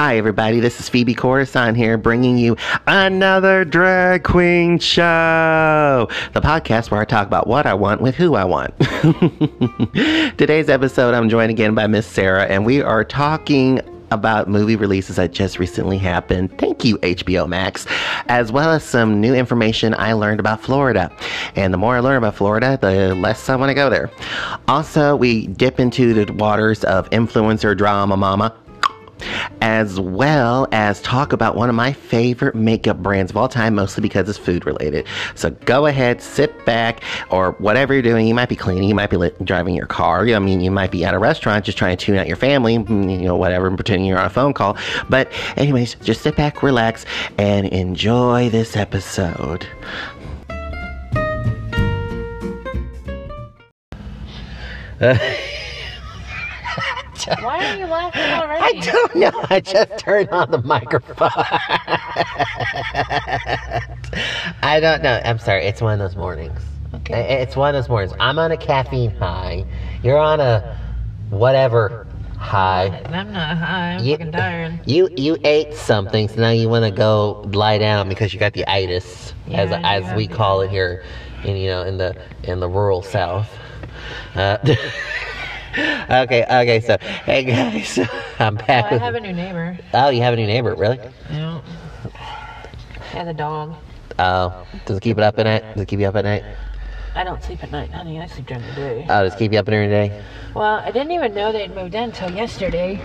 Hi, everybody. This is Phoebe Coruscant here, bringing you another drag queen show, the podcast where I talk about what I want with who I want. Today's episode, I'm joined again by Miss Sarah, and we are talking about movie releases that just recently happened. Thank you, HBO Max, as well as some new information I learned about Florida. And the more I learn about Florida, the less I want to go there. Also, we dip into the waters of influencer drama mama as well as talk about one of my favorite makeup brands of all time, mostly because it's food related. So go ahead, sit back, or whatever you're doing. You might be cleaning, you might be lit- driving your car. I mean, you might be at a restaurant just trying to tune out your family, mm, you know, whatever, pretending you're on a phone call. But, anyways, just sit back, relax, and enjoy this episode. Why are you laughing already? I don't know. I just turned on the microphone. I don't know. I'm sorry. It's one of those mornings. Okay. It's one of those mornings. I'm on a caffeine high. You're on a whatever high. I'm not high. I'm You- fucking tired. You you ate something, so now you want to go lie down because you got the itis, Yeah, as as we call it here, in you know in the in the rural south. Uh, okay, okay. So hey guys, I'm back I with. have a new neighbor. Oh, you have a new neighbor, really? Yeah. And a dog. Oh, does it keep it up at night? Does it keep you up at night? I don't sleep at night, honey. I sleep during the day. Oh, does it keep you up during the day? Well, I didn't even know they'd moved in until yesterday.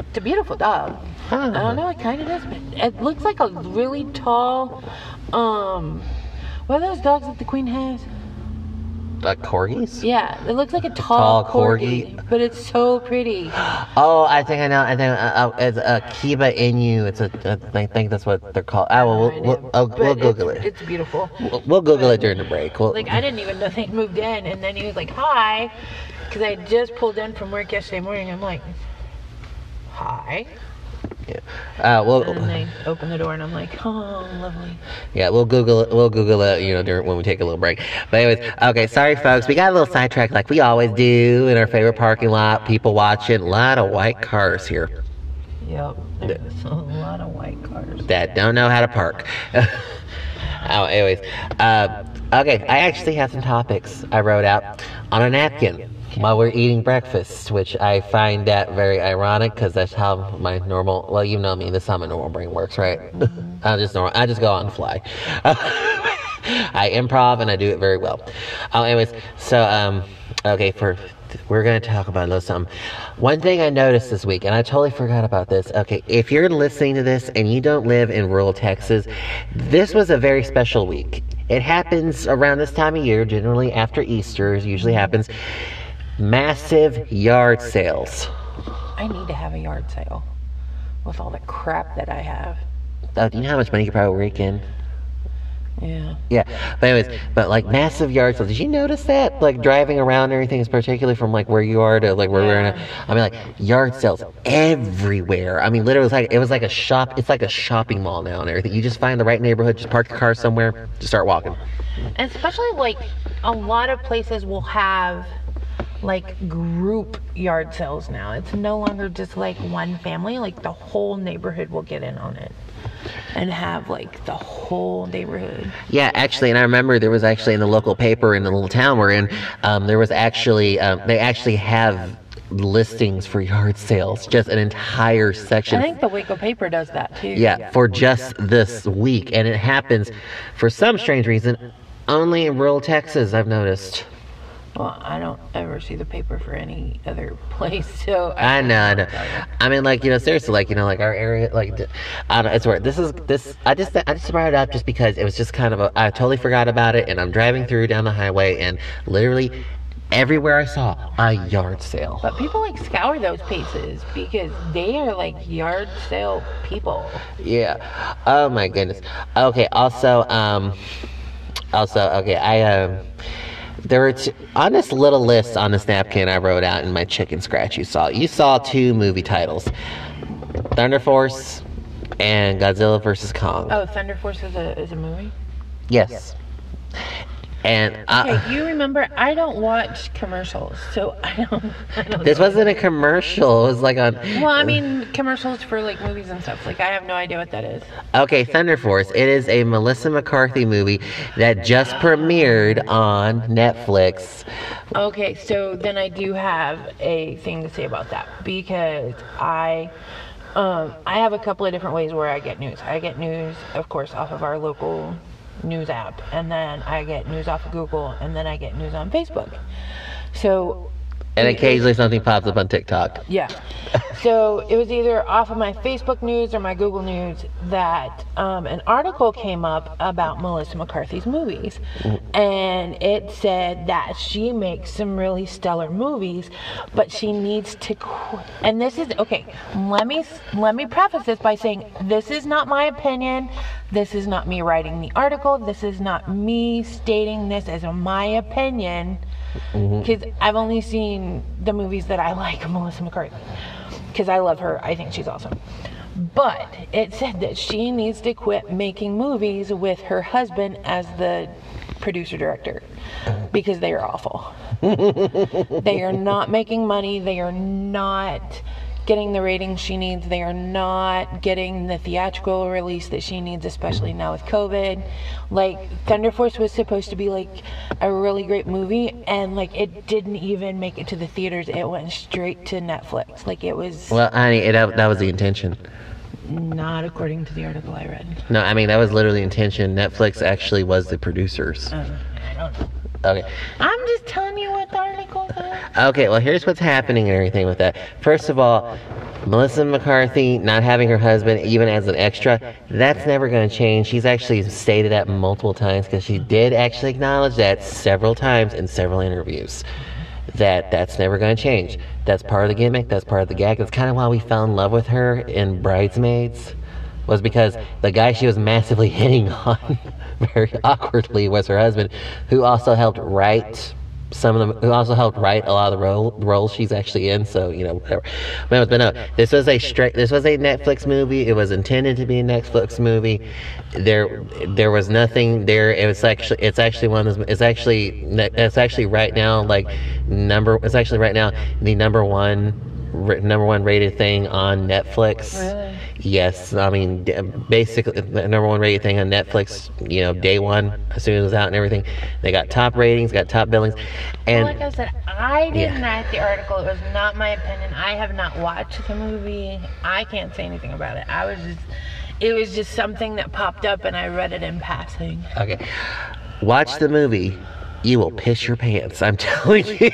It's a beautiful dog. Huh. I don't know, it kind of is, but it looks like a really tall, um, what are those dogs that the queen has? Uh, corgis? Yeah, it looks like a tall, Tall corgi. but it's so pretty. Oh, I think I know. I think uh, uh, it's a Shiba Inu. It's a. I think that's what they're called. Oh, well, we'll, we'll, oh, But we'll Google it. It's beautiful. We'll, we'll Google it during the break. We'll, Like I didn't even know they'd moved in, and then he was like, "Hi," because I just pulled in from work yesterday morning. I'm like, "Hi," uh, we'll, and then they open the door, and I'm like, "Oh, lovely." Yeah, we'll Google it. We'll Google it, you know, during when we take a little break. But anyways, okay, sorry folks, we got a little sidetracked like we always do in our favorite parking lot. People watching, a lot of white cars here Yep, there's a lot of white cars. that don't know how to park. oh, anyways, uh, okay, I actually have some topics I wrote out on a napkin while we're eating breakfast, which I find that very ironic because that's how my normal. Well, you know me. This is how my normal brain works, right? I just normal. I just go on the fly. I improv and I do it very well. Oh, anyways, so um, okay, for we're gonna talk about a little something. One thing I noticed this week, and I totally forgot about this. Okay, if you're listening to this and you don't live in rural Texas, this was a very special week. It happens around this time of year, generally after Easter. It usually happens. Massive yard sales. I need to have a yard sale with all the crap that I have. Oh, do you know how much money you could probably rake in? Yeah. Yeah, but anyways, but like massive yard sales. Did you notice that? Like driving around and everything is particularly from like where you are to like where we're in. I mean, like yard sales everywhere. I mean, literally, it was like it was like a shop. It's like a shopping mall now and everything. You just find the right neighborhood, just park your car somewhere, just start walking. And especially like a lot of places will have like group yard sales now. It's no longer just like one family, like the whole neighborhood will get in on it and have like the whole neighborhood. Yeah, actually, and I remember there was actually in the local paper in the little town we're in, um, there was actually um, they actually have listings for yard sales, just an entire section. I think the Waco paper does that too. Yeah, for just this week. And it happens, for some strange reason, only in rural Texas, I've noticed. Well, I don't ever see the paper for any other place, so I know, I know. I mean, like, you know, seriously, like, you know, like our area, like, I don't it's weird. This is, this, I just, I just brought it up just because it was just kind of a, I totally forgot about it. And I'm driving through down the highway and literally everywhere I saw a yard sale. But people like scour those places because they are like yard sale people. Yeah. Oh my goodness. Okay. Also, um, also, okay. I um, there were two, on this little list on this napkin I wrote out in my chicken scratch. You saw you saw two movie titles, Thunder Force and Godzilla vs Kong. Oh, Thunder Force is a is a movie. Yes. And Okay, you remember I don't watch commercials, so I don't. I don't this wasn't a commercial. It was like on. well, I mean commercials for like movies and stuff. Like I have no idea what that is. Okay, Thunder Force. It is a Melissa McCarthy movie that just premiered on Netflix. Okay, so then I do have a thing to say about that because I um, I have a couple of different ways where I get news. I get news, of course, off of our local news app, and then I get news off of Google, and then I get news on Facebook. So And occasionally something pops up on TikTok. yeah. So it was either off of my Facebook news or my Google news that um, an article came up about Melissa McCarthy's movies. And it said that she makes some really stellar movies, but she needs to quit. And this is okay. Let me let me preface this by saying this is not my opinion. This is not me writing the article. This is not me stating this as my opinion Mm-hmm. because I've only seen the movies that I like Melissa McCarthy because I love her. I think she's awesome. But it said that she needs to quit making movies with her husband as the producer director because they are awful. they are not making money. They are not getting the ratings she needs. They are not getting the theatrical release that she needs, especially now with COVID. Like Thunder Force was supposed to be like a really great movie, and like it didn't even make it to the theaters. It went straight to Netflix. Like it was Well, honey, it, that, was the intention. not according to the article I read. No, I mean that was literally the intention. Netflix actually was the producers. Uh, I don't know. Okay. I'm just telling you what the article said. Okay, well, here's what's happening and everything with that. First of all, Melissa McCarthy not having her husband even as an extra, that's never going to change. She's actually stated that multiple times because she did actually acknowledge that several times in several interviews. That that's never going to change. That's part of the gimmick. That's part of the gag. That's kind of why we fell in love with her in Bridesmaids, was because the guy she was massively hitting on, very awkwardly, was her husband, who also helped write some of them who also helped write a lot of the role, roles she's actually in. So you know, whatever. But, no, this was a straight. This was a Netflix movie. It was intended to be a Netflix movie. There, there was nothing there. It was actually. It's actually one of. those- It's actually. It's actually right now like number. It's actually right now the number one. Number one rated thing on Netflix. Really? Yes, I mean basically the number one rated thing on Netflix. You know, day one as soon as it was out and everything, they got top ratings, got top billings, and like I said, I didn't Yeah. write the article. It was not my opinion. I have not watched the movie. I can't say anything about it. I was just, it was just something that popped up and I read it in passing. Okay. Watch the movie. You will piss your pants. I'm telling you.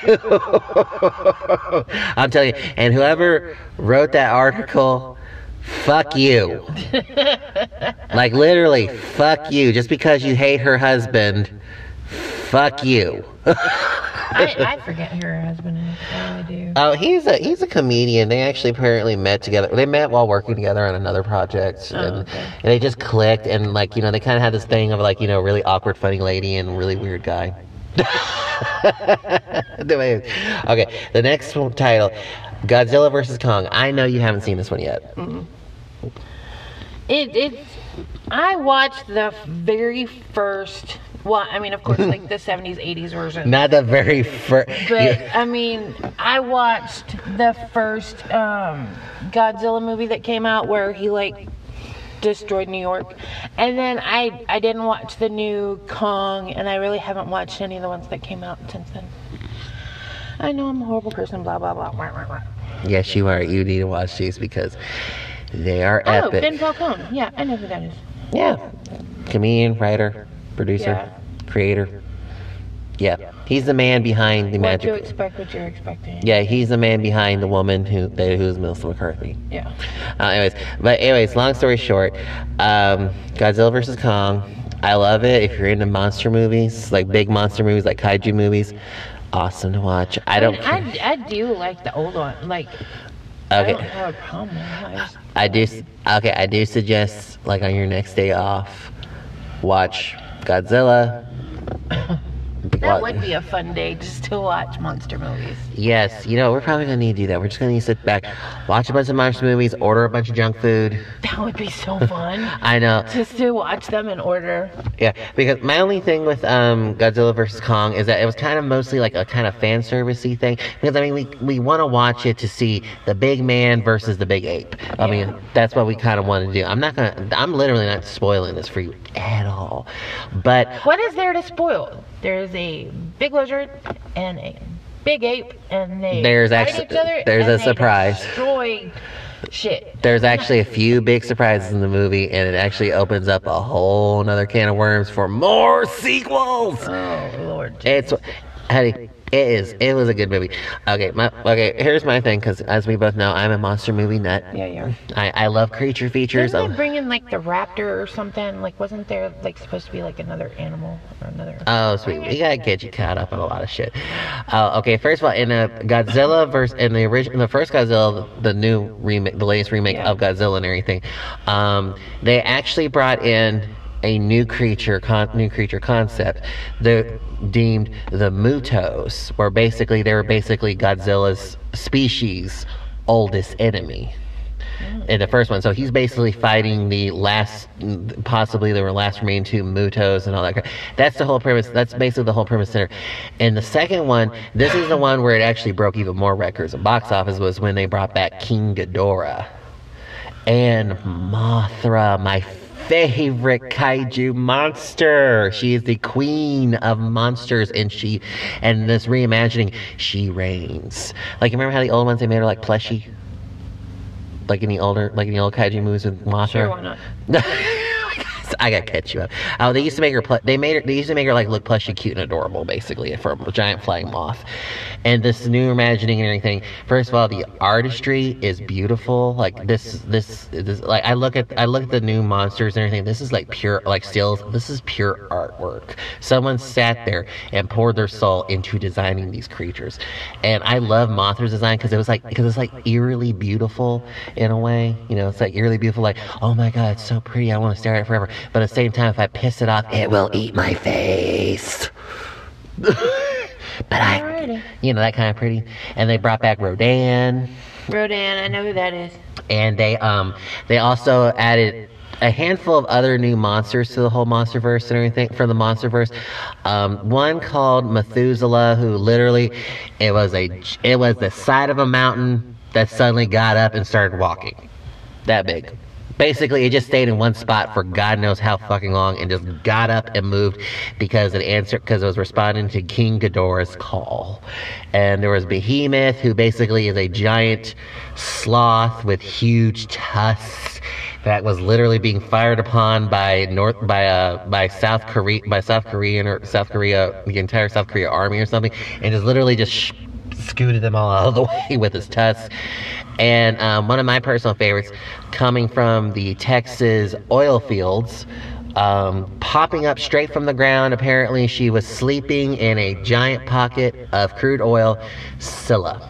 I'm telling you. And whoever wrote that article, fuck you. like literally, fuck you. Just because you hate her husband, fuck you. I, I forget who her husband is. I really do. Oh, he's a he's a comedian. They actually apparently met together. They met while working together on another project, oh, and, okay. and they just clicked. And like you know, they kind of had this thing of like you know, really awkward, funny lady and really weird guy. Okay, the next title, Godzilla vs Kong. I know you haven't seen this one yet. It it's. I watched the very first. Well, I mean, of course, like the '70s, '80s version. Not the very first. But I mean, I watched the first um, Godzilla movie that came out where he like destroyed New York, and then I I didn't watch the new Kong, and I really haven't watched any of the ones that came out since then. I know I'm a horrible person. Blah blah blah. Wah, wah. yes, you are. You need to watch these because they are Oh, epic. Ben Falcone. Yeah, I know who that is. Yeah. Comedian, writer, producer, Yeah. creator. Yeah. He's the man behind the What you expect? What you're expecting? Yeah, he's the man behind the woman who that, who's Melissa McCarthy. Yeah. Uh, anyways, but anyways, long story short, um, Godzilla versus Kong. I love it. If you're into monster movies, like big monster movies, like kaiju movies, awesome to watch. I don't. I, mean, I, I do like the old one. Like I don't okay. have a problem. with it. I just- I do. Okay, I do suggest, like on your next day off, watch Godzilla. That would be a fun day just to watch monster movies. Yes, you know, we're probably gonna need to do that. We're just gonna need to sit back, watch a bunch of monster movies, order a bunch of junk food. That would be so fun. I know. just to watch them in order. Yeah, because my only thing with um, Godzilla vs Kong is that it was kind of mostly like a kind of fan servicey thing. Because I mean, we we want to watch it to see the big man versus the big ape. I mean, that's what we kind of want to do. I'm not gonna. I'm literally not spoiling this for you at all. But What is there to spoil? There's a big lizard and a big ape, and they There's fight actu- each other. there's and a surprise. Destroy shit. there's actually a few big surprises in the movie, and it actually opens up a whole another can of worms for more sequels. Oh Lord. It's, honey, it is. It was a good movie. Okay, my okay. Here's my thing, because as we both know, I'm a monster movie nut. Yeah, yeah. I, I love creature features. Didn't I- they bring in like the raptor or something? Like, wasn't there like supposed to be like another animal or another? Oh, sweet. We gotta get you caught up on a lot of shit. Uh, okay, first of all, in a Godzilla verse, in the original, in the first Godzilla, the new remake, the latest remake Yeah. of Godzilla and everything, um, they actually brought in a new creature, con- new creature concept. They're deemed the Mutos, where basically they were basically Godzilla's species' oldest enemy hmm. in the first one. So he's basically fighting the last, possibly there were last remaining two Mutos and all that. That's the whole premise. That's basically the whole premise there. And the second one, this is the one where it actually broke even more records. The box office was when they brought back King Ghidorah and Mothra, my favorite kaiju monster. She is the queen of monsters, and she, and this reimagining, she reigns. Like remember how the old ones they made her like plushy, like in the older, like in the old kaiju movies with Mothra. Sure, why not? I gotta catch you up. Oh, they used to make her. They made her. They used to make her like look plushy, cute, and adorable, basically, for a giant flying moth. And this new imagining and everything. First of all, the artistry is beautiful. Like this, this, this. Like I look at, I look at the new monsters and everything. This is like pure, like stills. This is pure artwork. Someone sat there and poured their soul into designing these creatures. And I love Mothra's design because it was like, because it's like eerily beautiful in a way. You know, it's like eerily beautiful. Like, oh my god, it's so pretty. I want to stare at it forever. But at the same time, if I piss it off, it will eat my face. but I, you know, that kind of pretty. And they brought back Rodan, Rodan, I know who that is. and they um they also added a handful of other new monsters to the whole monsterverse and everything from the monsterverse. Um, one called Methuselah, who literally it was a it was the side of a mountain that suddenly got up and started walking. That big. Basically, it just stayed in one spot for God knows how fucking long and just got up and moved because it answered because it was responding to King Ghidorah's call. And there was Behemoth, who basically is a giant sloth with huge tusks that was literally being fired upon by North by uh by South Korea by South Korean or South Korea the entire South Korea army or something, and just literally just scooted them all out of the way with his tusks. And um, one of my personal favorites, coming from the Texas oil fields, um, popping up straight from the ground. Apparently, she was sleeping in a giant pocket of crude oil. Scylla,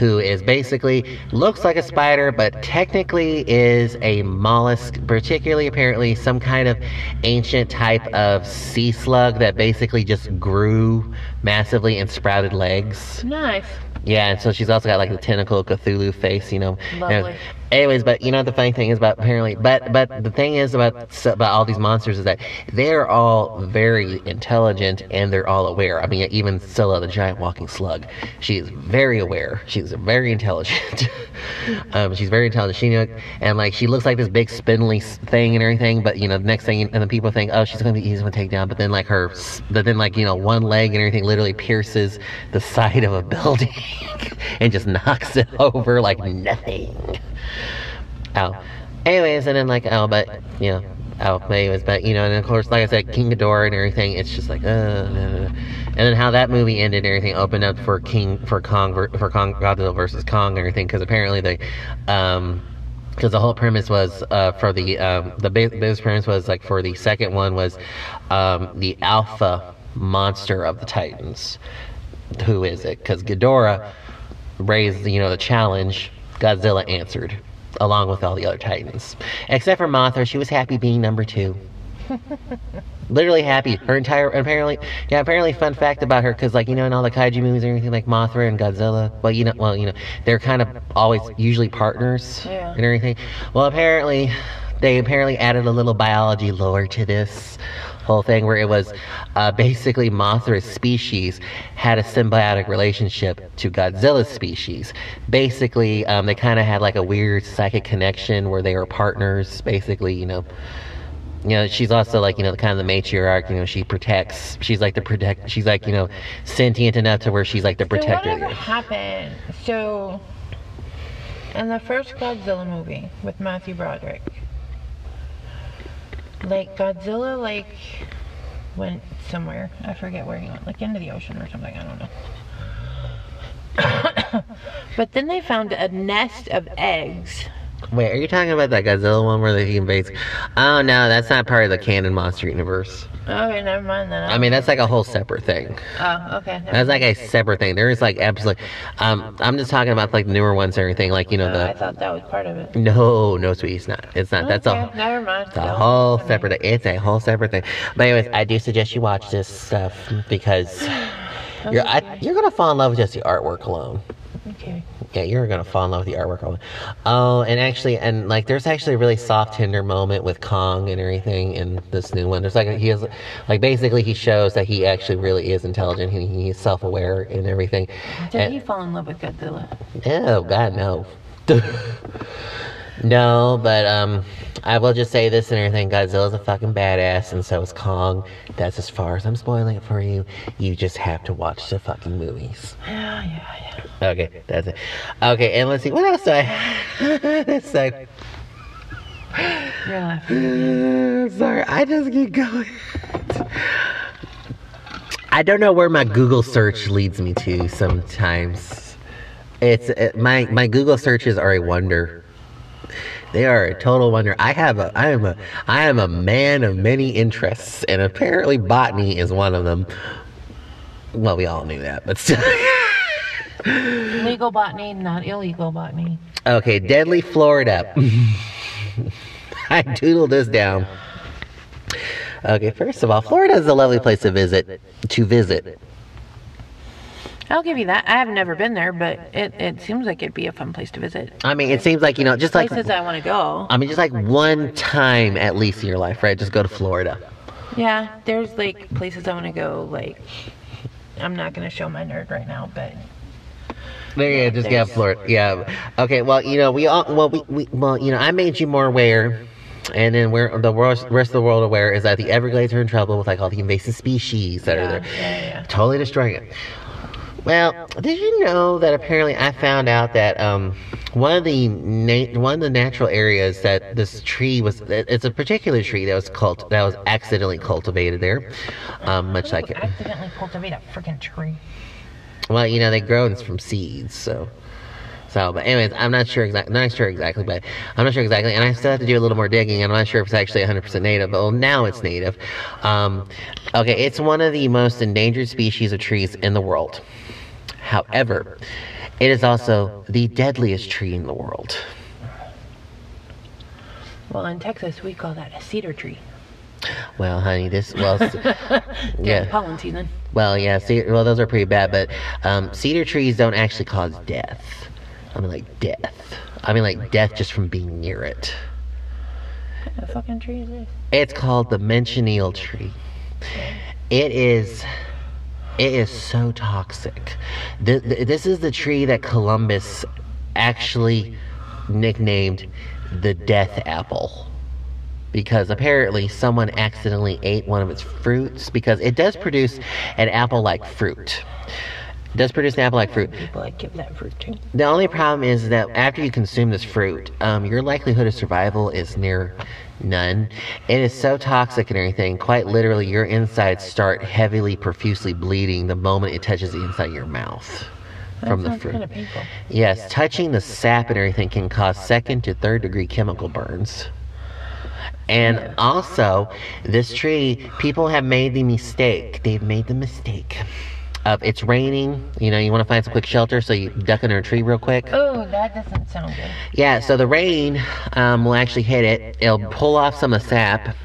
who is basically looks like a spider, but technically is a mollusk, particularly apparently some kind of ancient type of sea slug that basically just grew massively and sprouted legs. Nice. Yeah, and so she's also got like the tentacle Cthulhu face, you know. Lovely. Anyways, but you know the funny thing is about apparently, but but the thing is about about all these monsters is that they're all very intelligent and they're all aware. I mean, even Scylla, the giant walking slug, she is very aware. She's very intelligent. um, she's very intelligent. She knew, and like she looks like this big spindly thing and everything. But you know, the next thing, and then people think, oh, she's gonna be easy to take down. But then like her, but then like you know, one leg and everything literally pierces the side of a building and just knocks it over like nothing. Oh. Anyways, and then like oh, but you know, but anyways, but you know, and of course, like I said, King Ghidorah and everything. It's just like, uh, and then how that movie ended and everything opened up for King for Kong for Kong Godzilla versus Kong and everything because apparently they, um. Because the whole premise was uh, for the um, the ba- biggest premise was like for the second one was um, the alpha monster of the Titans. Who is it? Because Ghidorah raised you know the challenge. Godzilla answered along with all the other Titans. Except for Mothra, she was happy being number two. literally happy. Her entire apparently, yeah, apparently fun fact about her because like you know in all the kaiju movies and everything like Mothra and Godzilla, well you know, well you know they're kind of always usually partners Yeah. and everything. Well apparently they apparently added a little biology lore to this whole thing where it was uh, basically Mothra's species had a symbiotic relationship to Godzilla's species. Basically, um, they kind of had like a weird psychic connection where they were partners. Basically, you know, you know, she's also like you know the kind of the matriarch. You know, she protects. She's like the protect. She's like you know sentient enough to where she's like the So protector. whatever happened? So, in the first Godzilla movie with Matthew Broderick, like Godzilla like went somewhere. I forget where he went, like into the ocean or something. I don't know. but then they found a nest of eggs. Wait, are you talking about that Godzilla one where he invades? Oh no, that's not part of the canon monster universe. Okay, never mind then. I mean, that's like a whole separate thing. oh, okay. That's like a separate thing. There is like absolutely. Um, I'm just talking about like the newer ones and everything. Like you know. Oh, I thought that was part of it. No, no, sweetie, it's not. It's not. That's okay, a. never mind. It's a whole listen to me. separate. It's a whole separate thing. But anyways, I do suggest you watch this stuff because you're I, you're gonna fall in love with just the artwork alone. Okay. Yeah, you're gonna fall in love with the artwork. Oh, and actually, and like, there's actually a really soft, tender moment with Kong and everything in this new one. There's like he is, like, basically he shows that he actually really is intelligent. He, he's self-aware and everything. Did And- he fall in love with Godzilla? Oh God, no. no, but um, I will just say this and everything. Godzilla's a fucking badass, and so is Kong. That's as far as I'm spoiling it for you. You just have to watch the fucking movies. Yeah, yeah, yeah. Okay, that's it. Okay, and let's see what else do I. that's like. You're laughing. Sorry, I just keep going. I don't know where my Google search leads me to sometimes. It's it, my my Google searches are a wonder. They are a total wonder. I have a I am a I am a man of many interests, and apparently botany is one of them. Well, we all knew that, but still. Legal botany, not illegal botany. Okay, Deadly Florida. I doodled this down. Okay, first of all, Florida is a lovely place to visit. To visit. I'll give you that. I have never been there, but it, it seems like it'd be a fun place to visit. I mean, it seems like you know, just like Places I want to go. I mean, just like one time at least in your life, right? Just go to Florida. Yeah, there's like places I want to go. Like, I'm not gonna show my nerd right now, but There you go, just get there's- Florida. Yeah. Okay. Well, you know, we all well, we, we well, you know, I made you more aware, and then where the world, rest of the world aware is that the Everglades are in trouble with like all the invasive species that are there. yeah, yeah. totally destroying it. Well, did you know that apparently I found out that um, one of the na- one of the natural areas that this tree was it's a particular tree that was cult that was accidentally cultivated there, um, much like it. accidentally cultivate a freaking tree. well, you know they grow from seeds, so. So, but anyways, I'm not sure exactly. Not sure exactly, but I'm not sure exactly, and I still have to do a little more digging. I'm not sure if it's actually 100% native. Well, now it's native. Um, okay, it's one of the most endangered species of trees in the world. However, it is also the deadliest tree in the world. Well, in Texas, we call that a cedar tree. Well, honey, this well, yeah. pollen season. Well, yeah, cedar, well, those are pretty bad, but um, cedar trees don't actually cause death. I mean, like death. I mean, like death just from being near it. What fucking tree is this? It's called the manchineel tree. It is. It is so toxic. Th- th- this is the tree that Columbus actually nicknamed the death apple. Because apparently someone accidentally ate one of its fruits because it does produce an apple like fruit. It does produce an apple like fruit. People like give that fruit to. The only problem is that after you consume this fruit, um, your likelihood of survival is near none. It is so toxic and everything. Quite literally, your insides start heavily, profusely bleeding the moment it touches the inside of your mouth from the fruit. kind of. Yes, touching the sap and everything can cause second to third degree chemical burns. And also, this tree, people have made the mistake. They've made the mistake of it's raining. You know, you want to find some quick shelter, so you duck under a tree real quick. Oh, that doesn't sound good. Yeah, so the rain um, will actually hit it. It'll pull off some of the sap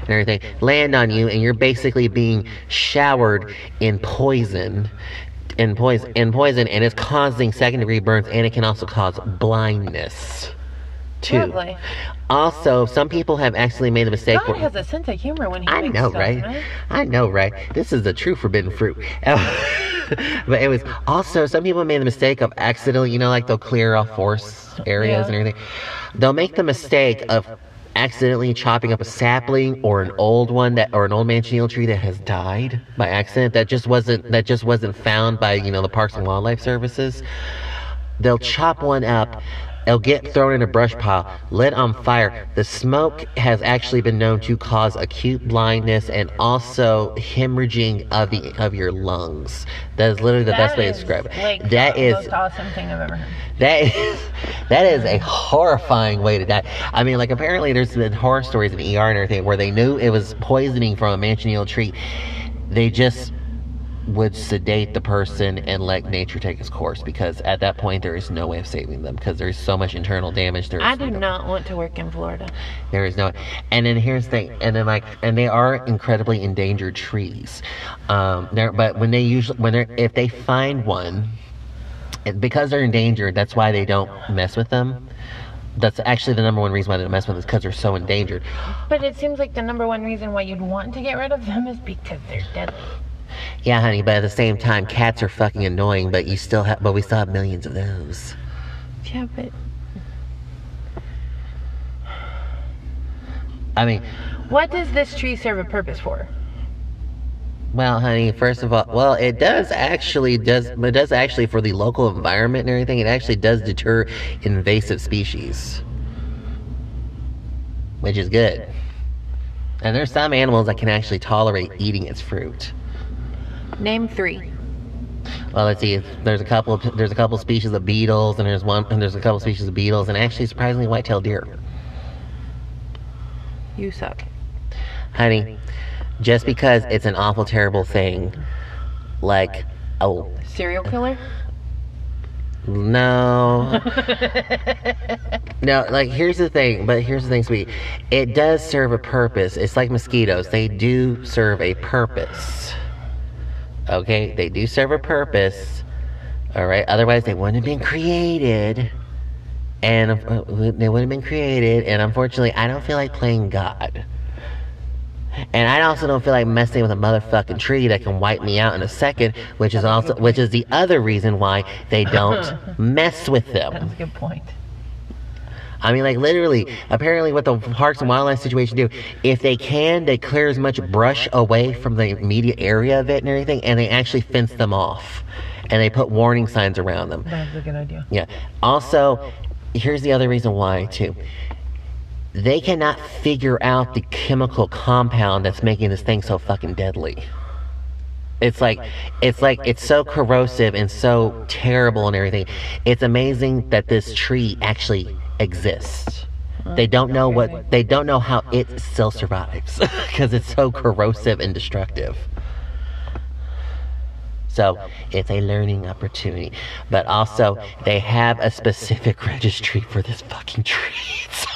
and everything, land on you, and you're basically being showered in poison. In poison, in poison, and it's causing second degree burns, and it can also cause blindness, too. Lovely. Also, some people have actually made the mistake. God where- has a sense of humor when he I know, stuff, right? I know, right? This is the true forbidden fruit. but it was also some people made the mistake of accidentally, you know, like they'll clear off forest areas Yeah. and everything. They'll make the mistake of accidentally chopping up a sapling or an old one that or an old manchineel tree that has died by accident that just wasn't that just wasn't found by you know the parks and wildlife services they'll chop one up it'll get thrown in a brush pile lit on fire the smoke has actually been known to cause acute blindness and also hemorrhaging of the of your lungs that is literally the best way to describe it Like, that the is most awesome thing I've ever heard. that is that is a horrifying way to die. I mean, like apparently there's been horror stories in ER and everything where they knew it was poisoning from a manchineel tree. They just would sedate the person and let nature take its course because at that point there is no way of saving them because there's so much internal damage. There I do not want to work in Florida. there is no, and then here's the thing, and then like, and they are incredibly endangered trees. Um, they're, but when they usually, when they're, if they find one, because they're endangered, that's why they don't mess with them. That's actually the number one reason why they don't mess with them is because they're so endangered. But it seems like the number one reason why you'd want to get rid of them is because they're deadly. Yeah, honey, but at the same time, cats are fucking annoying, but you still have, but we still have millions of those. Yeah, but I mean, what does this tree serve a purpose for? Well, honey, first of all, well, it does actually does it does actually for the local environment and everything. It actually does deter invasive species, which is good. And there's some animals that can actually tolerate eating its fruit. Name three. Well, let's see. There's a couple. Of, there's a couple species of beetles, and there's one. And there's a couple species of beetles, and actually, surprisingly, white-tailed deer. You suck. Honey, just because it's an awful, terrible thing, like oh Serial killer? No. no, like here's the thing, but here's the thing, sweet. It does serve a purpose. It's like mosquitoes. They do serve a purpose. Okay? They do serve a purpose. Alright? Otherwise they wouldn't have been created. And uh, they wouldn't have been created, and unfortunately I don't feel like playing God. And I also don't feel like messing with a motherfucking tree that can wipe me out in a second, which is also which is the other reason why they don't mess with them. That's a good point. I mean, like literally, apparently, what the Parks and Wildlife situation do, if they can, they clear as much brush away from the immediate area of it and everything, and they actually fence them off, and they put warning signs around them. That's a good idea. Yeah. Also, here's the other reason why too. They cannot figure out the chemical compound that's making this thing so fucking deadly. It's like it's like it's so corrosive and so terrible and everything. It's amazing that this tree actually exists. They don't know what they don't know how it still survives because it's so corrosive and destructive. So it's a learning opportunity. But also, they have a specific registry for this fucking tree. It's so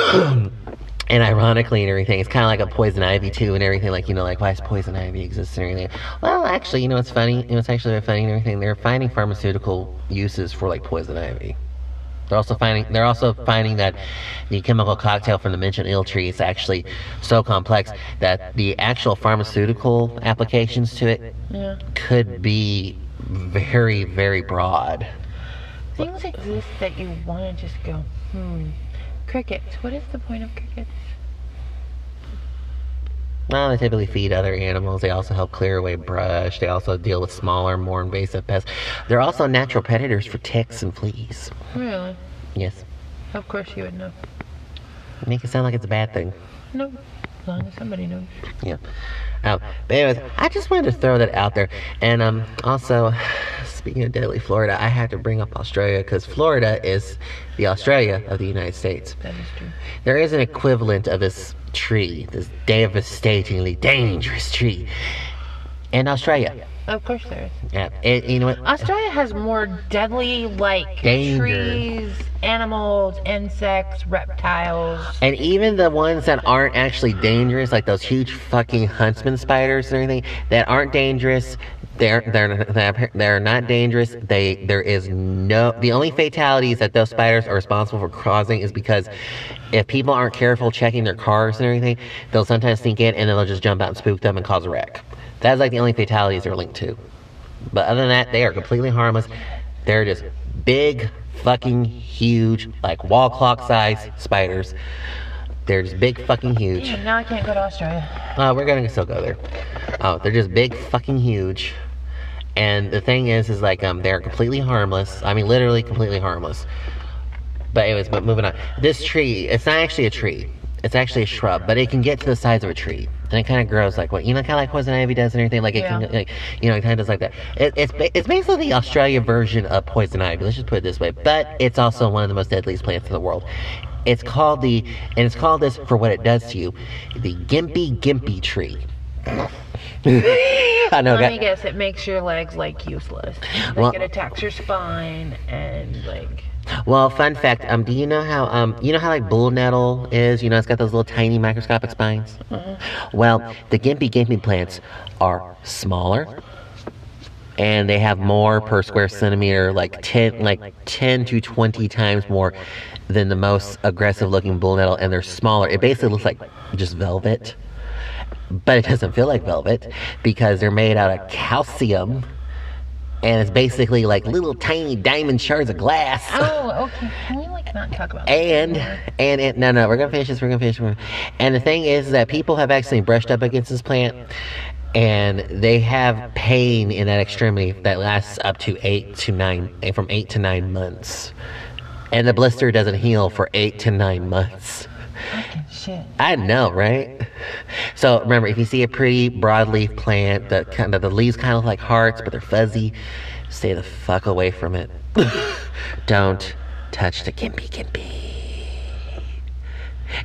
dangerous. And ironically and everything, it's kind of like a poison ivy too and everything. Like, you know, like why does poison ivy exist and everything? Well, actually, you know, it's funny. You know, it's actually very funny and everything. They're finding pharmaceutical uses for like poison ivy. They're also finding they're also finding that the chemical cocktail from the manchineel tree is actually so complex that the actual pharmaceutical applications to it Yeah. could be very very broad. Things exist that you want to just go, hmm. Crickets. What is the point of crickets? Well, they typically feed other animals. They also help clear away brush. They also deal with smaller, more invasive pests. They're also natural predators for ticks and fleas. Really? Yes. Of course you would know. Make it sound like it's a bad thing. No. As long as somebody knows. Yeah. Um, but anyways, I just wanted to throw that out there. And um, also, speaking of deadly Florida, I had to bring up Australia because Florida is the Australia of the United States. That is true. There is an equivalent of this tree, this devastatingly dangerous tree, in Australia. Of course there is. Yeah, it, you know what? Australia has more deadly, like Danger. trees, animals, insects, reptiles. And even the ones that aren't actually dangerous, like those huge fucking huntsman spiders and everything, that aren't dangerous, they're they're they're, they're not dangerous. They there is no the only fatalities that those spiders are responsible for causing is because if people aren't careful checking their cars and everything, they'll sometimes sneak in and then they'll just jump out and spook them and cause a wreck. That's like the only fatalities they're linked to. But other than that, they are completely harmless. They're just big, fucking huge, like wall clock size spiders. They're just big, fucking huge. Damn, now I can't go to Australia. Uh, we're gonna still go there. Oh, they're just big, fucking huge. And the thing is, is like um, they're completely harmless. I mean, literally completely harmless. But anyways, but moving on. This tree, it's not actually a tree. It's actually a shrub, but it can get to the size of a tree, and it kind of grows like what you know, kind of like poison ivy does and everything. Like it Yeah. can, like you know, it kind of does like that. It, it's it's basically the Australia version of poison ivy. Let's just put it this way. But it's also one of the most deadliest plants in the world. It's called the, and it's called this for what it does to you, the gimpy gimpy tree. I know. Let me guess, it makes your legs like useless. Like Well- it attacks your spine and like. Well, fun fact. Um, do you know how um, you know how like bull nettle is? You know, it's got those little tiny microscopic spines. Well, the gimpy gimpy plants are smaller, and they have more per square centimeter, like ten, like ten to twenty times more than the most aggressive looking bull nettle, and they're smaller. It basically looks like just velvet, but it doesn't feel like velvet because they're made out of calcium. And it's basically like little tiny diamond shards of glass. Oh, okay. Can we like not talk about? And and it, no no we're gonna finish this we're gonna finish this. and the thing is that people have actually brushed up against this plant and they have pain in that extremity that lasts up to eight to nine eh, from eight to nine months and the blister doesn't heal for eight to nine months shit. I know, right? So remember, if you see a pretty broadleaf plant that kind of the leaves kind of look like hearts, but they're fuzzy, stay the fuck away from it. Don't touch the gimpy gimpy.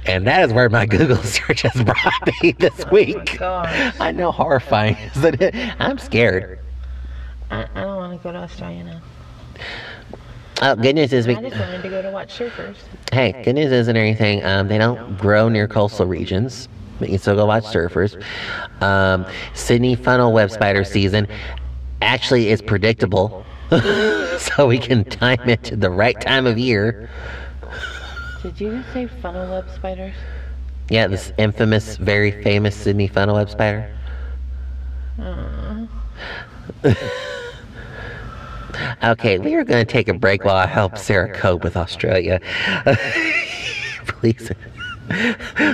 And that is where my Google search has brought me this oh week. gosh. I know, horrifying, isn't it? I'm scared. I, I don't want to go to Australia now. Oh, good news is we. I just wanted to go to watch surfers. Hey, good news isn't anything. Um, they don't grow near coastal regions. But you can still go watch surfers. Um, Sydney funnel web spider season actually is predictable, so we can time it to the right time of year. Did you say funnel web spiders? Yeah, this infamous, very famous Sydney funnel web spider. okay, we are going to take a break while I help Sarah cope with Australia. Please.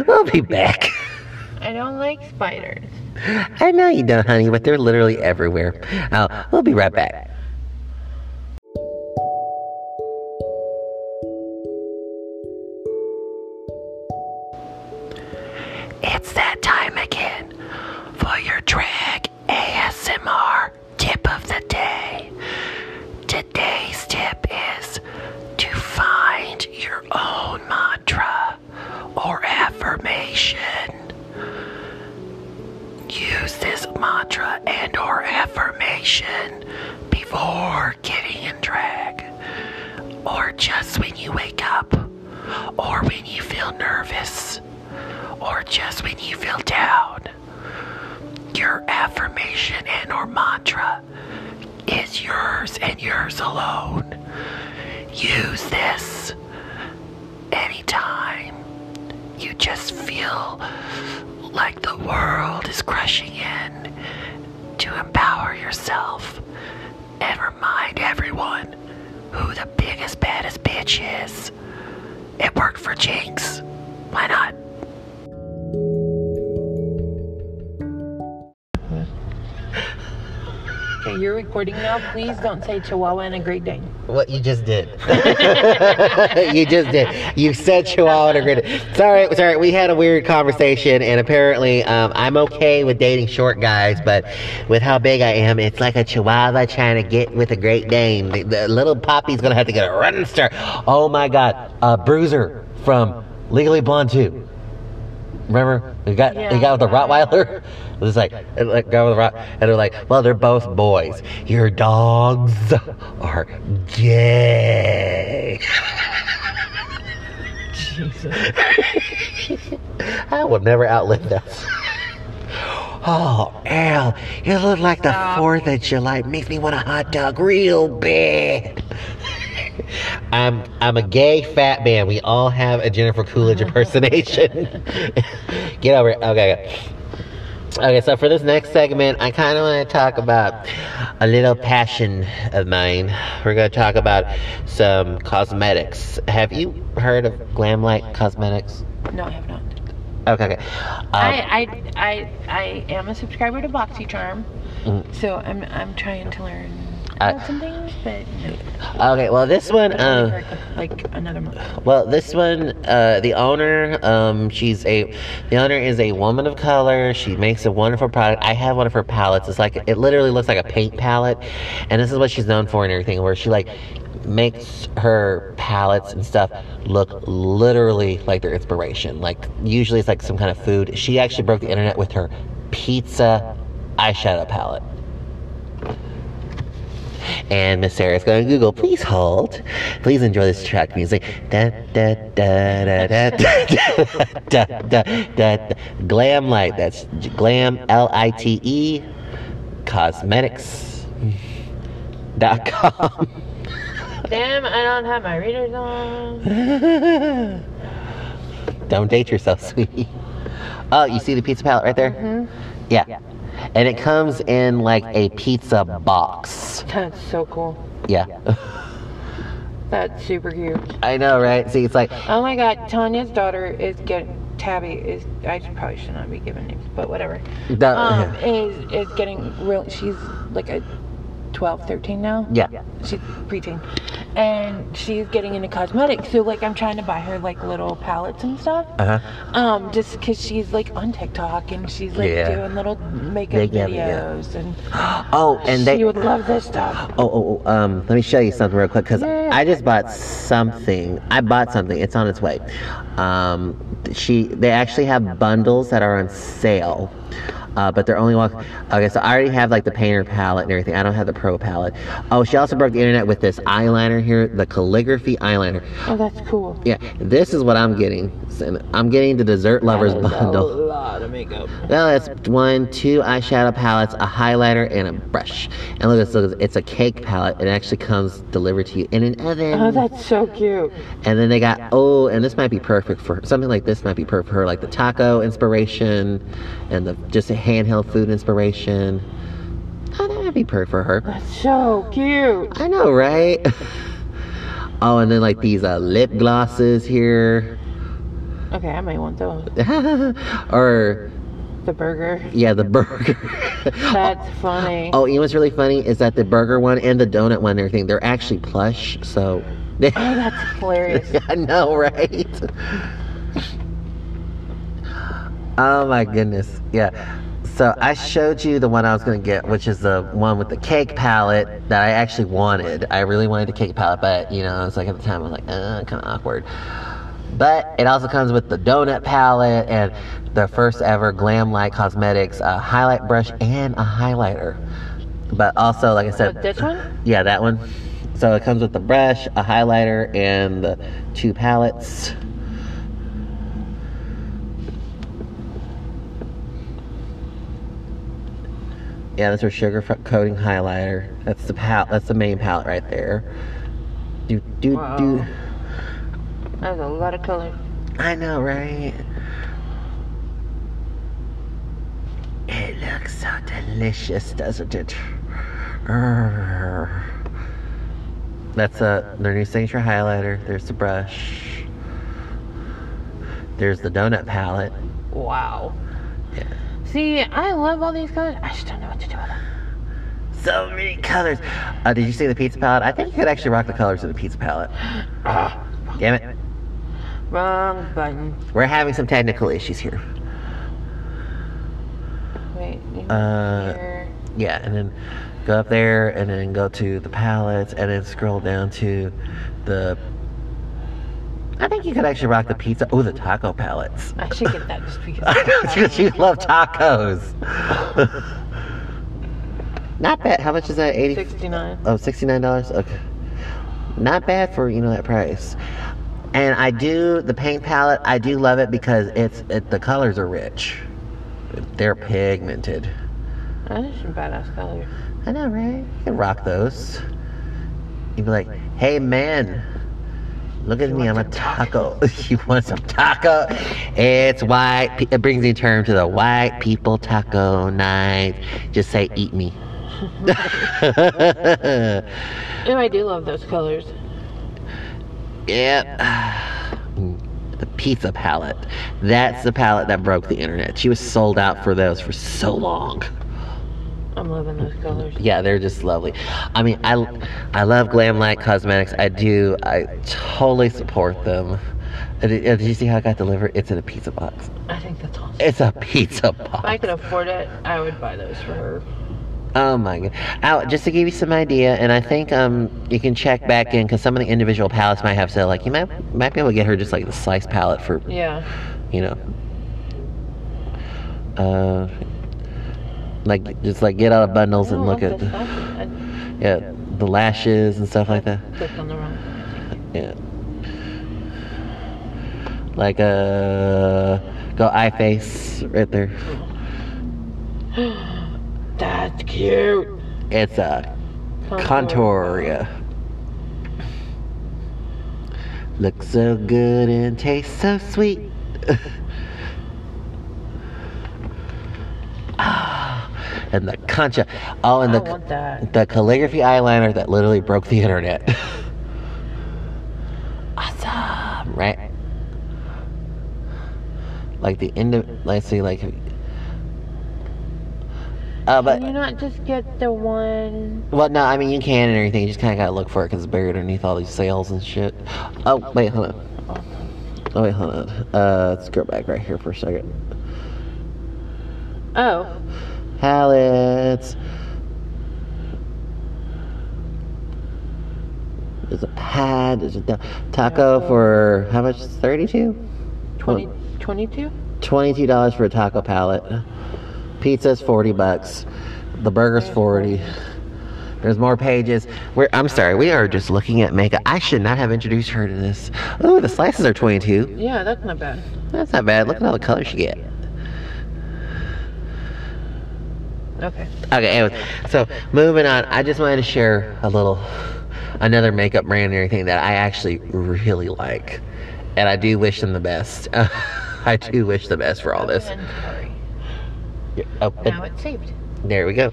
we'll be back. I don't like spiders. I know you don't, honey, but they're literally everywhere. Uh, we'll be right back. It's that time affirmation. Use this mantra and or affirmation before getting in drag or just when you wake up or when you feel nervous or just when you feel down. Your affirmation and or mantra is yours and yours alone. Use this anytime you just feel like the world is crushing in to empower yourself and remind everyone who the biggest, baddest bitch is. It worked for Jinkx. Why not? Okay, you're recording now. Please don't say Chihuahua and a Great Dane. What you just did. you just did. You said Chihuahua and a Great Sorry, sorry. We had a weird conversation, and apparently, um, I'm okay with dating short guys, but with how big I am, it's like a Chihuahua trying to get with a Great Dane. The, the little puppy's gonna have to get a running start. Oh my God, uh, Bruiser from Legally Blonde 2. Remember, the guy, the guy with the Rottweiler. It was like, like guy with the Rott, and they're like, well, they're both boys. Your dogs are gay. Jesus. I will never outlive that. Oh, Al, you look like the. Fourth of July. Makes me want a hot dog real bad. I'm I'm a gay fat man. We all have a Jennifer Coolidge impersonation. Get over it. Okay. okay. Okay, so for this next segment, I kind of want to talk about a little passion of mine. We're going to talk about some cosmetics. Have you heard of Glam Glamlite Cosmetics? No, I have not. Okay, okay. Um, I, I, I, I am a subscriber to BoxyCharm, Mm. so I'm, I'm trying to learn I- some things, but no. okay, well, this one, uh, for like another month. Well, this one, uh, the owner, um, she's a, the owner is a woman of color. She makes a wonderful product. I have one of her palettes. It's like it literally looks like a paint palette, and this is what she's known for and everything. Where she like makes her palettes and stuff look literally like their inspiration. Like usually it's like some kind of food. She actually broke the internet with her pizza eyeshadow palette. And Miss Sarah's going to Google. Please hold. Please enjoy this track music. Da da da da da da da da da da. Glamlite. That's glam L I T E cosmetics dot com. Damn, I don't have my readers on. Don't date yourself, sweetie. Oh, you see the pizza palette right there? Mm-hmm. Yeah. And it comes in like a pizza box. That's so cool. Yeah. That's super cute. I know, right? See, it's like, Oh my god, Tanya's daughter is getting Tabby is I probably should not be giving names, but whatever. the, Um, is is getting real. She's like a 12, 13 now. yeah. She's preteen, and she's getting into cosmetics. So like I'm trying to buy her like little palettes and stuff. Uh huh. Um, just because she's like on TikTok and she's like Yeah. doing little makeup Makeup, yeah. videos, and Oh, and they. she would love this stuff. Oh, oh, oh, um, let me show you something real quick because. I just bought something. I bought something. It's on its way. Um, she, they actually have bundles that are on sale. Uh, but they're only one. Okay, so I already have like the painter palette and everything. I don't have the pro palette. Oh, she also broke the internet with this eyeliner here, the calligraphy eyeliner. Oh, that's cool. Yeah, this is what I'm getting. I'm getting the dessert lovers bundle. A lot of makeup. Well, it's one, two eyeshadow palettes, a highlighter, and a brush. And look at this, look at this. It's a cake palette. It actually comes delivered to you in an oven. Oh, that's so cute. and then they got, oh, and this might be perfect for something like this might be perfect for her, like the taco inspiration and the just a handheld food inspiration. Oh, that'd be perfect for her. That's so cute. I know, right? oh, and then like these uh, lip glosses here. Okay, I might want those. or, The burger. yeah, the burger. That's funny. Oh, you know what's really funny is that the burger one and the donut one and everything, they're actually plush, so. Oh, that's hilarious. I know, right? oh my goodness. Yeah. So I showed you the one I was going to get, which is the one with the cake palette that I actually wanted. I really wanted the cake palette, but you know, I was like at the time, I was like, uh, kind of awkward. But it also comes with the donut palette and the first ever Glamlite Cosmetics uh, highlight brush and a highlighter. But also, like I said, this one? yeah, that one. So it comes with the brush, a highlighter, and the two palettes. Yeah, that's her sugar coating highlighter. That's the pal. That's the main palette right there. Do do Wow. do. That's a lot of color. I know, right? It looks so delicious, doesn't it? Urgh. That's a their new signature highlighter. There's the brush. There's the donut palette. Wow. Yeah. See, I love all these colors. I just don't know what to do with them. so many colors. Uh, did you see the pizza palette? I think you could actually rock the colors of the pizza palette. Ah, damn it. Wrong button. We're having some technical issues here. Wait. Uh, here. Yeah, and then go up there and then go to the palettes and then scroll down to the. I think you could actually rock the pizza. Oh, the taco palettes. I should get that just because. I know, because you love tacos. Not bad. How much is that? 80 69. Oh, $69? Okay. Not bad for, you know, that price. And I do, the paint palette, I do love it because it's, it, the colors are rich. They're pigmented. That is some badass color. I know, right? You can rock those. You'd be like, hey man, look at me, I'm a taco. you want some taco? It's white. It brings the term to the white people taco night. Just say, eat me. Oh, I do love those colors. Yep. The pizza palette. That's the palette that broke the internet. She was sold out for those for so long. I'm loving those colors. Yeah, they're just lovely. I mean, I, I love Glamlite Cosmetics. I do. I totally support them. Uh, Did, uh, did you see how I got delivered? It's in a pizza box. I think that's awesome. It's a pizza box. If I could afford it, I would buy those for her. Oh my god! Out just to give you some idea, and I think um you can check back in because some of the individual palettes might have sale. Like you might might be able to get her just like the slice palette for Yeah. you know. Uh, like just like get out of bundles and look at this the, fashion. yeah the lashes and stuff like that. I clicked on the wrong thing. Yeah. Like uh, go eye face right there. That's cute. It's a contour. Yeah. Looks so good and tastes so sweet. and the concha. Oh, and I the that. the calligraphy eyeliner that literally broke the internet. awesome, right? Like the end of, let's see, like. Uh, but Can you not just get the one? well, no, I mean you can and everything. You just kind of gotta look for it because it's buried underneath all these sales and shit. Oh wait, hold on. Oh wait, hold on. Uh, let's go back right here for a second. Oh, Pallets. There's a pad. There's a ta- taco for how much? Thirty-two. 20, 22? Twenty-two dollars for a taco pallet. Pizza's forty bucks. The burger's forty. There's more pages. We're, I'm sorry, we are just looking at makeup. I should not have introduced her to this. Oh, the slices are 22. Yeah, that's not bad. That's not bad. Look at all the colors you get. Okay. Okay, so moving on, I just wanted to share a little, another makeup brand and everything that I actually really like. And I do wish them the best. I do wish the best for all this. Yeah, Oh, Now it's saved. there we go.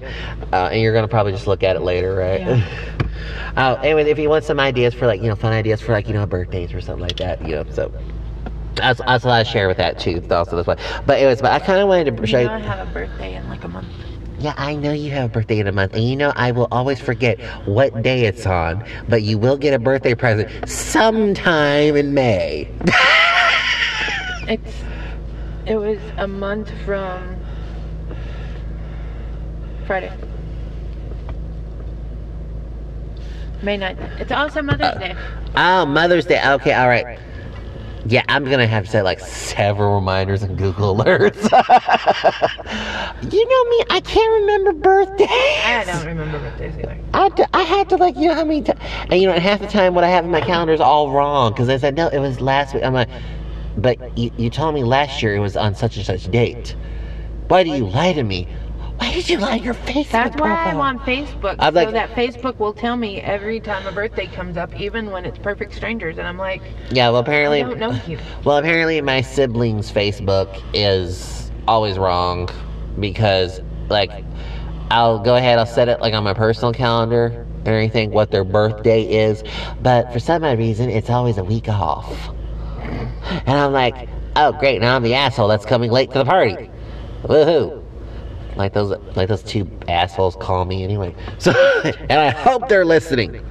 Uh, and you're gonna probably just look at it later, right? Yeah. oh, anyway, if you want some ideas for like, you know, fun ideas for like, you know, birthdays or something like that, you know, so. That's, that's what I share with that too. Also, this way. But anyways, but I kind of wanted to show You I have a birthday in like a month. Yeah, I know you have a birthday in a month, and you know I will always forget what day it's on, but you will get a birthday present sometime in May. It's it was a month from Friday. May 9th. It's also Mother's uh, Day. oh, Mother's Day. Okay, all right. Yeah, I'm gonna have to set like several reminders and Google alerts. you know me, I can't remember birthdays. I don't remember birthdays either. I, had to, I had to like you know how many times and you know half the time what I have in my calendar is all wrong because I said no it was last week I'm like but you, you told me last year it was on such and such date why do you lie to me why did you lie to your Facebook That's why I'm on Facebook. I'm so that Facebook will tell me every time a birthday comes up, even when it's perfect strangers. And I'm like, yeah well I apparently don't know you. well apparently my siblings Facebook is always wrong because like I'll go ahead I'll set it like on my personal calendar and everything what their birthday is but for some odd reason it's always a week off and I'm like oh great now I'm the asshole that's coming late to the party woohoo like those like those two assholes call me anyway. So, and I hope they're listening.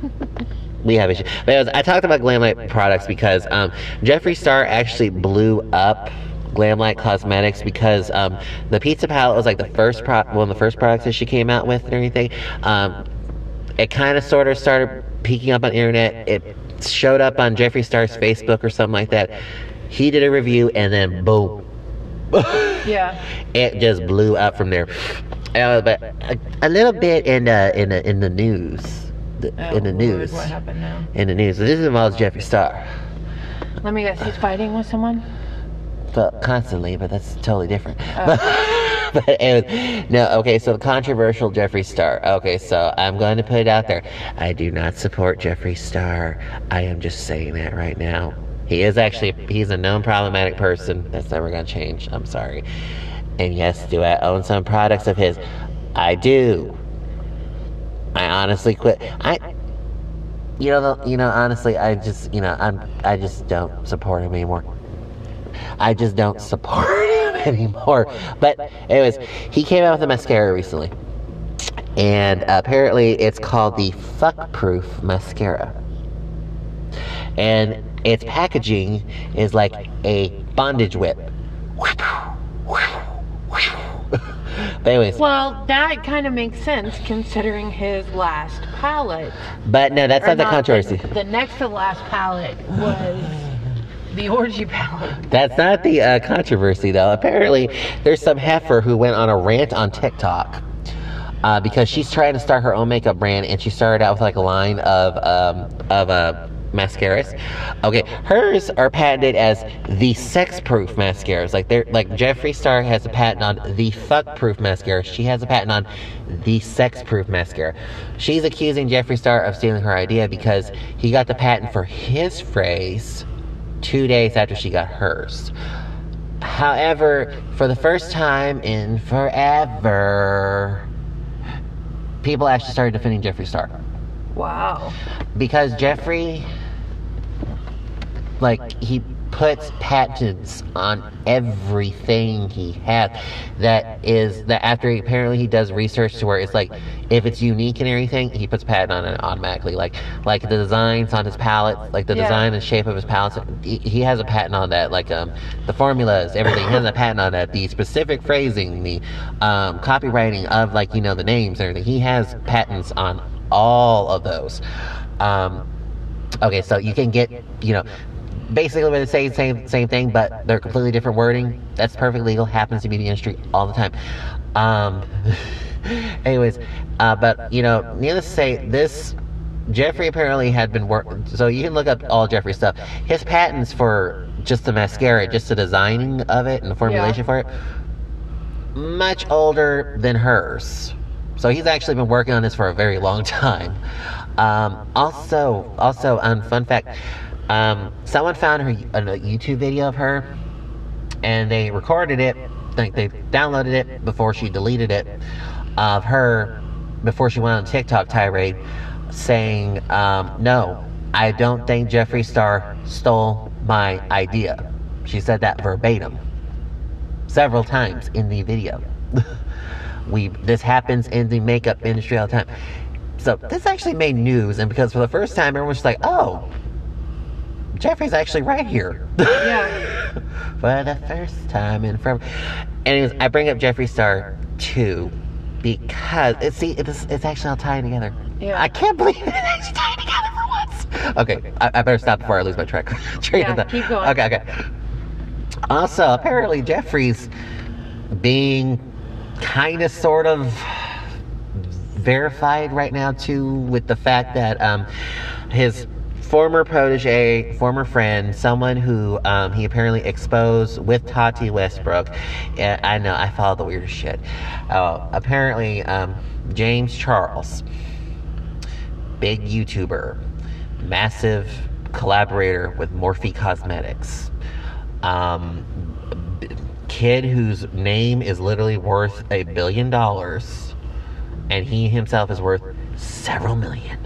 we have issues. But I talked about Glamlite products because um, Jeffree Star actually blew up Glamlite Cosmetics because um, the pizza palette was like the first pro- one of the first products that she came out with and everything. Um, it kind of sort of started peeking up on the internet. It showed up on Jeffree Star's Facebook or something like that. He did a review and then boom, Yeah. it just blew up from there. Uh, but a, a little bit in the in the in the news, the, in the Oh, Lord, news, What happened now? in the news. So This involves Jeffree Star, Let me guess. He's fighting with someone. but constantly. But that's totally different. But, but was, no, okay. So the controversial Jeffree Star. Okay, so I'm going to put it out there. I do not support Jeffree Star. I am just saying that right now. He is actually he's a known problematic person. That's never to change. I'm sorry. And yes, do I own some products of his? I do. I honestly quit. I, you know, you know, honestly, I just, you know, I'm, I just don't support him anymore. I just don't support him anymore. But, anyways, he came out with a mascara recently, and apparently it's called the Fuck Proof Mascara, and its packaging is like a bondage whip. But anyways, Well, that kind of makes sense considering his last palette. but no, that's Or not the controversy. The, the next to last palette was the orgy palette. That's not the uh, controversy, though. Apparently, there's some heifer who went on a rant on TikTok uh, because she's trying to start her own makeup brand, and she started out with like a line of um, of uh, mascaras. Okay, hers are patented as the sex-proof mascaras. Like they're like Jeffree Star has a patent on the fuck-proof mascara. She has a patent on the sex-proof mascara. She's accusing Jeffree Star of stealing her idea because he got the patent for his phrase two days after she got hers. However, for the first time in forever, people actually started defending Jeffree Star. Wow. Because Jeffree, like, he puts patents on everything he has. That is, that after he, apparently he does research to where it's like, if it's unique and everything, he puts a patent on it automatically. Like, like the designs on his palette, like the Yeah. design and shape of his palettes, he, he has a patent on that. Like, um, the formulas, everything, he has a patent on that. The specific phrasing, the um, copywriting of, like, you know, the names and everything. He has patents on all of those. Um, okay, so you can get, you know, basically say the same same thing, but they're completely different wording. That's perfectly legal. Happens to be the industry all the time. Um, anyways, uh, but you know, needless to say, this Jeffree apparently had been working. So you can look up all Jeffree stuff. His patents for just the mascara, just the designing of it and the formulation Yeah. for it, much older than hers. So he's actually been working on this for a very long time. Um, also, also, um, fun fact, um, someone found her a YouTube video of her, and they recorded it. Like they downloaded it before she deleted it of her before she went on TikTok tirade, saying, um, "No, I don't think Jeffree Star stole my idea." She said that verbatim several times in the video. we this happens in the makeup industry all the time. So this actually made news, and because for the first time everyone's just like, "Oh, Jeffree's actually right here." Yeah. for the first time in forever. Anyways, I bring up Jeffree Star too because it see it's it's actually all tying together. Yeah. I can't believe it actually tied together for once. Okay, I, I better stop before I lose my track. train Yeah, keep going. Okay, okay. Also, apparently Jeffree's being kind of sort of verified right now too with the fact that um, his former protege, former friend, someone who um, he apparently exposed with Tati Westbrook. I know I follow the weirdest shit. Uh, apparently, um, James Charles, big YouTuber, massive collaborator with Morphe Cosmetics. Um, b- kid whose name is literally worth a billion dollars, and he himself is worth several million.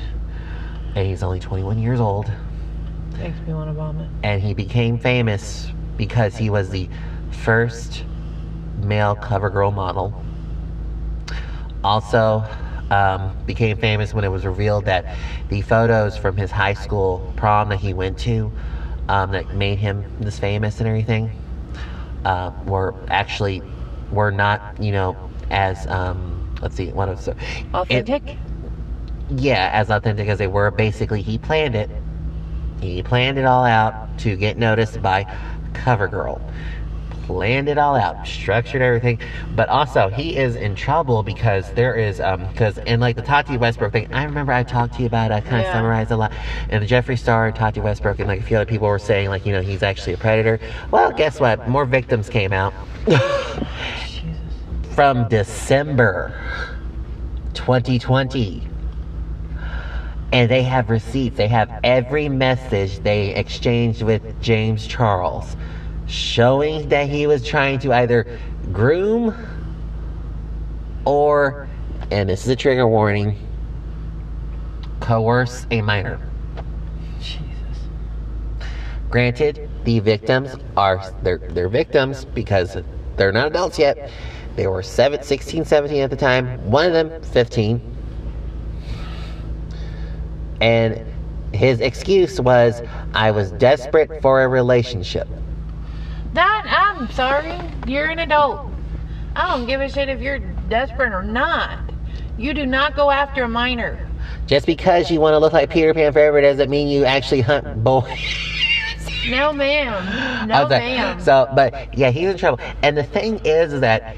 And he's only 21 years old, Makes me want to vomit. and he became famous because he was the first male cover girl model also um, became famous when it was revealed that the photos from his high school prom that he went to um, that made him this famous and everything uh, were actually were not you know as um, let's see what was Authentic? Yeah as authentic as they were. Basically he planned it. He planned it all out to get noticed by covergirl planned it all out structured everything. But also he is in trouble because there is um because in like the tati westbrook thing i remember i talked to you about it, i kind of Yeah. summarized a lot. And the jeffree star tati westbrook and like a few other people were saying like you know he's actually a predator. Well guess what? More victims came out. From december 2020 and they have receipts. They have every message they exchanged with James Charles, showing that he was trying to either groom or, and this is a trigger warning, coerce a minor. Jesus. Granted, the victims are they're they're victims because they're not adults yet. They were seven, 16, 17 at the time. One of them 15. And his excuse was I was desperate for a relationship. That, I'm sorry. You're an adult. I don't give a shit if you're desperate or not. You do not go after a minor. Just because you want to look like Peter Pan forever doesn't mean you actually hunt boys. No, ma'am. No, ma'am. So, but yeah, he's in trouble. And the thing is, is that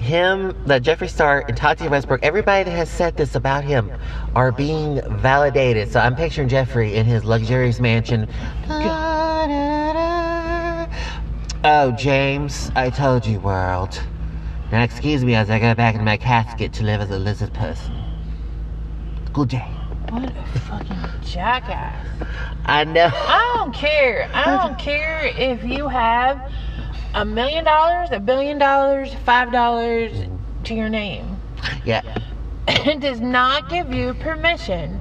him, that Jeffree Star and Tati Westbrook, everybody that has said this about him are being validated. So I'm picturing Jeffree in his luxurious mansion. Oh, James, I told you, world. Now, excuse me as I go back in my casket to live as a lizard person. Good day. what a fucking jackass. I know. I don't care. I don't care if you have a million dollars, a billion dollars, five dollars to your name. Yeah. It does not give you permission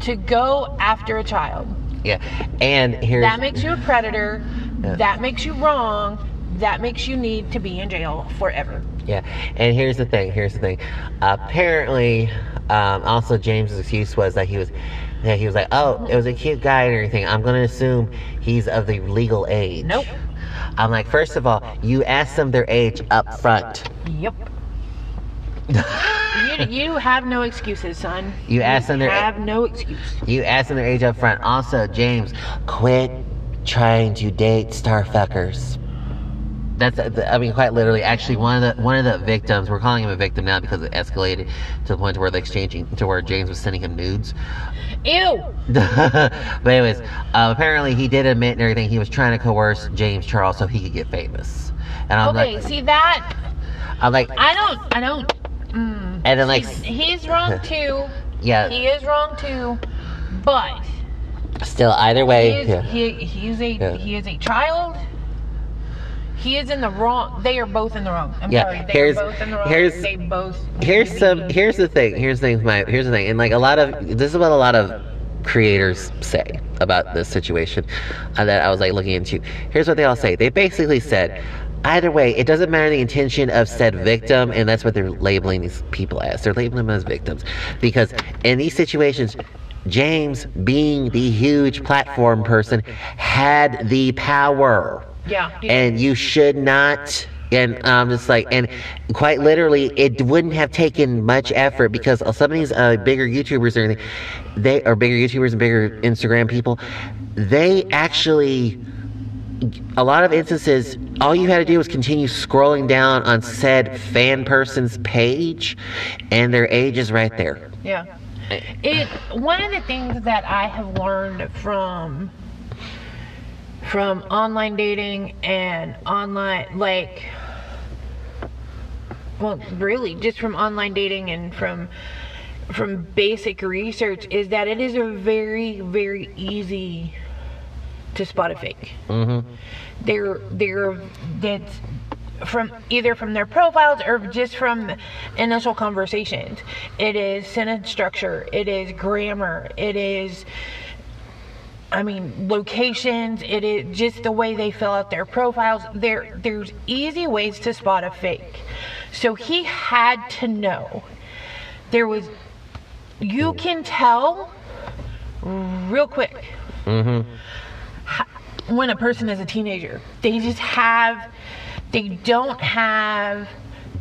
to go after a child. Yeah. And here's. That makes you a predator. Yeah. That makes you wrong. That makes you need to be in jail forever. Yeah, and here's the thing. Here's the thing. Apparently, um, also James's excuse was that he was, that he was like, oh, it was a cute guy and everything. I'm gonna assume he's of the legal age. Nope. I'm like, first of all, you ask them their age up front. Yep. you, you have no excuses, son. You asked them their- have no excuse. You asked them their age up front. Also, James, quit trying to date starfuckers. That's, I mean, quite literally. Actually, one of the one of the victims. We're calling him a victim now because it escalated to the point where the exchanging to where James was sending him nudes. Ew. but anyways, uh, apparently he did admit and everything. He was trying to coerce James Charles so he could get famous. And I'm Okay, like, see that? I'm like, I don't. I don't. Mm. and then like, He's wrong too. yeah. He is wrong too. But Still, either he way, is, yeah. he, he is a Yeah. he is a child. He is in the wrong. They are both in the wrong. I'm Yeah, sorry. They here's- are both in the wrong. here's- they both. here's some here's the thing here's the thing my here's the thing and like a lot of this is what a lot of creators say about this situation uh, that i was like looking into here's what they all say they basically said either way it doesn't matter the intention of said victim and that's what they're labeling these people as they're labeling them as victims because in these situations james being the huge platform person had the power Yeah. and you should not and I'm just like and quite literally it wouldn't have taken much effort because some of these uh, bigger youtubers or anything they are bigger youtubers and bigger instagram people they actually a lot of instances all you had to do was continue scrolling down on said fan person's page and their age is right there Yeah. It one of the things that I have learned from from online dating and online like well really just from online dating and from from basic research is that it is a very very easy to spot a fake. mm-hmm they're they're that's from either from their profiles or just from initial conversations. It is sentence structure, it is grammar, it is I mean locations, it is just the way they fill out their profiles. There there's easy ways to spot a fake. So he had to know there was, you can tell real quick Mm-hmm. when a person is a teenager. They just have, they don't have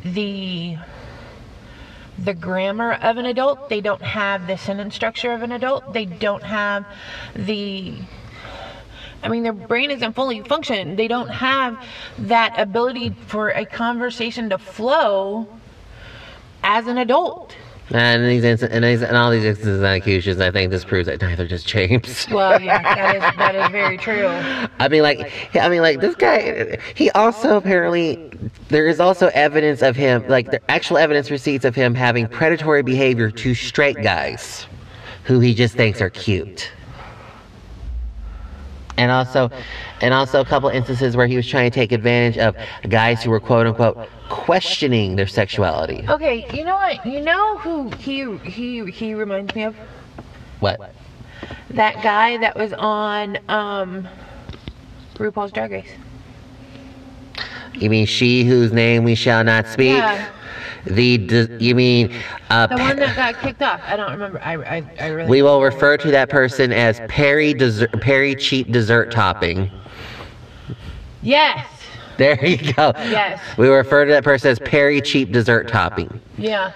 the the grammar of an adult. They don't have the sentence structure of an adult. They don't have the I mean, their brain isn't fully functioning. They don't have that ability for a conversation to flow as an adult. And these and, these, and all these instances and accusations, I think this proves that neither does James. Well, yeah, that is that is very true. I mean, like, I mean, like this guy. He also apparently there is also evidence of him, like, the actual evidence receipts of him having predatory behavior to straight guys, who he just thinks are cute. And also, and also a couple instances where he was trying to take advantage of guys who were quote unquote questioning their sexuality. Okay, you know what? You know who he he he reminds me of? What? That guy that was on um RuPaul's Drag Race. You mean she whose name we shall not speak? Yeah. The d- you mean uh, The one that got kicked off. I don't remember. I I, I really. we will refer to that person as Perry dessert, Perry cheap dessert topping. Yes. There you go. Yes. We will refer to that person as Perry cheap dessert topping. Yeah.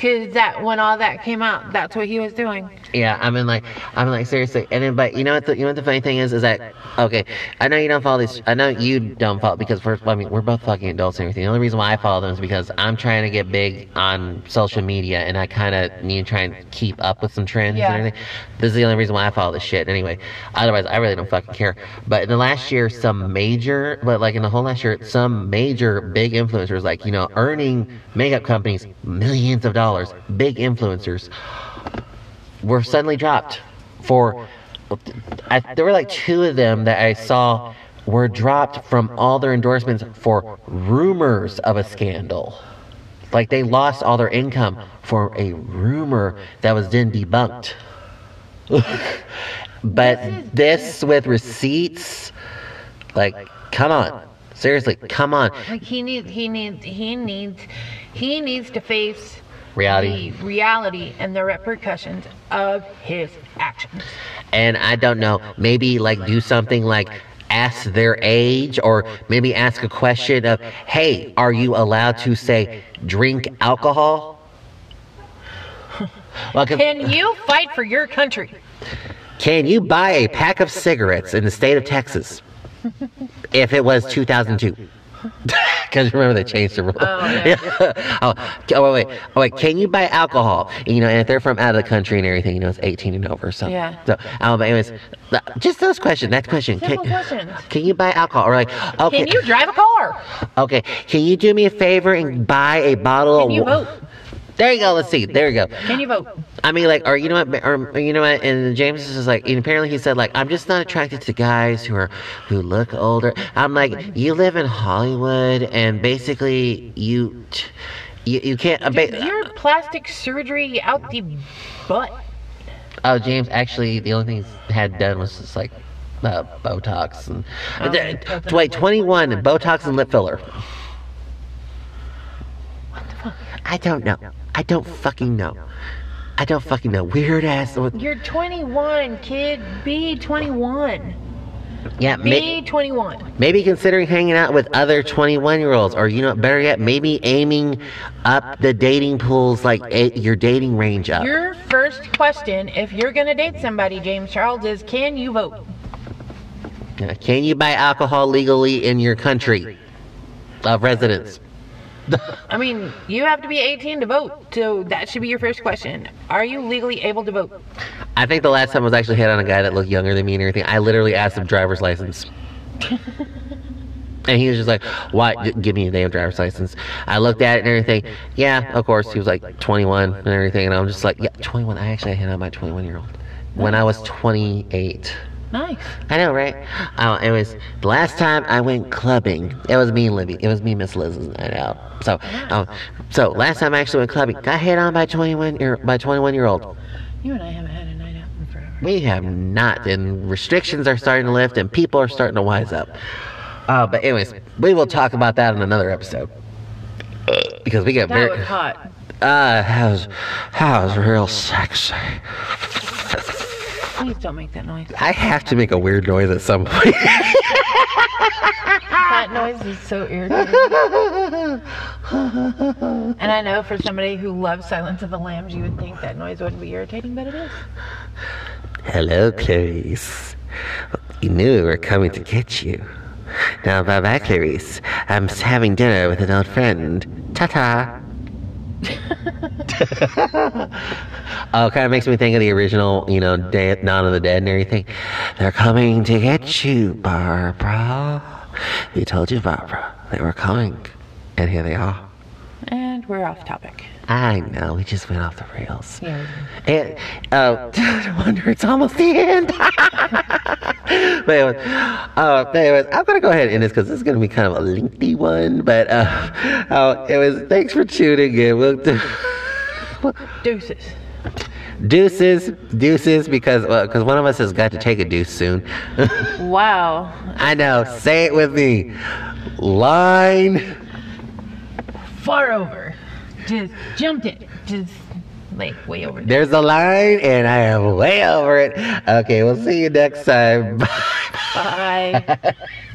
Cause that when all that came out, that's what he was doing. Yeah, I mean, like, I mean, like, seriously. And then, but you know what? The, you know what the funny thing is? Is that okay? I know you don't follow these. I know you don't follow because first, I mean, we're both fucking adults and everything. The only reason why I follow them is because I'm trying to get big on social media, and I kind of need to try and keep up with some trends Yeah. and everything. This is the only reason why I follow this shit. Anyway, otherwise, I really don't fucking care. But in the last year, some major, but like in the whole last year, some major big influencers, like you know, earning makeup companies millions of dollars, big influencers were suddenly dropped for I, there were like two of them that I saw were dropped from all their endorsements for rumors of a scandal. Like they lost all their income for a rumor that was then debunked. but this with receipts, like, come on. Seriously, come on. Like he needs, he needs, he needs, he needs to face Reality. the reality and the repercussions of his actions. and I don't know, maybe like do something like ask their age or maybe ask a question of, hey, are you allowed to say drink alcohol? well, can, Can you fight for your country? can you buy a pack of cigarettes in the state of Texas if it was 2002? Because remember they changed the rule. Oh, yeah. oh, oh, wait, wait, oh, wait. Can you buy alcohol? You know, and if they're from out of the country and everything, you know, it's 18 and over. So, Yeah. So, um, anyways, just those questions. Next question. Can, questions. Can you buy alcohol? Or like, okay, Can you drive a car? okay. Can you do me a favor and buy a bottle Can of? you wa- vote? There you go. Let's see. There you go. Can you vote? I mean, like, or you know what, or you know what, and James is like, and apparently he said, like, I'm just not attracted to guys who are who look older. I'm like, you live in Hollywood, and basically, you, you, you can't. uh, ba- Your plastic surgery out the butt. oh, James, actually, the only thing he had done was just like uh, Botox and Oh, uh, wait, 21 and Botox and lip filler. What the fuck? I don't know. I don't fucking know. I don't fucking know. Weird ass. You're 21, kid. Be 21. Yeah, Be ma- 21. maybe considering hanging out with other 21 year olds, or you know, better yet, maybe aiming up the dating pools, like a- your dating range up. Your first question, if you're gonna date somebody, James Charles, is can you vote? Can you buy alcohol legally in your country of residence? I mean, you have to be 18 to vote, so that should be your first question. Are you legally able to vote? I think the last time I was actually hit on a guy that looked younger than me and everything. I literally asked him driver's license. and he was just like, "Why? Give me a damn driver's license." I looked at it and everything. Yeah, of course, he was like 21 and everything, and I'm just like, "Yeah, 21." I actually hit on my 21 year old when I was 28. Nice. I know, right? Uh, it was the last time I went clubbing. It was me and Libby. It was me, and Miss Liz's night out. So, um, so last time I actually went clubbing, got hit on by 21 year by 21 year old. You and I haven't had a night out in forever. We have not, and restrictions are starting to lift, and people are starting to wise up. Uh, but anyways, we will talk about that in another episode because we get That very. was hot. Ah, that was, that was real sexy. Please don't make that noise. I have to make a weird noise at some point. That noise is so irritating. and I know for somebody who loves Silence of the Lambs, you would think that noise wouldn't be irritating, but it is. Hello, Clarice. You knew we were coming to get you. Now, bye bye, Clarice. I'm having dinner with an old friend. Ta ta. Oh, kind of makes me think of the original, you know, Day, Dawn of the Dead and everything. They're coming to get you, Barbara. We told you, Barbara, they were coming. And here they are. And we're off topic. I know, we just went off the rails. Yeah. And, oh, no wonder it's almost the end. but anyways, uh, anyways, I'm gonna go ahead and end this because this is gonna be kind of a lengthy one. But uh, uh, it was thanks for tuning in. We'll do, Deuces. deuces, deuces, because because one of us has got to take a deuce soon. Wow. I know. Say it with me. Line. Far over. Just jumped it. Just like way over there. There's a line, and I am way over it. Okay, we'll see you next time. Bye. Bye.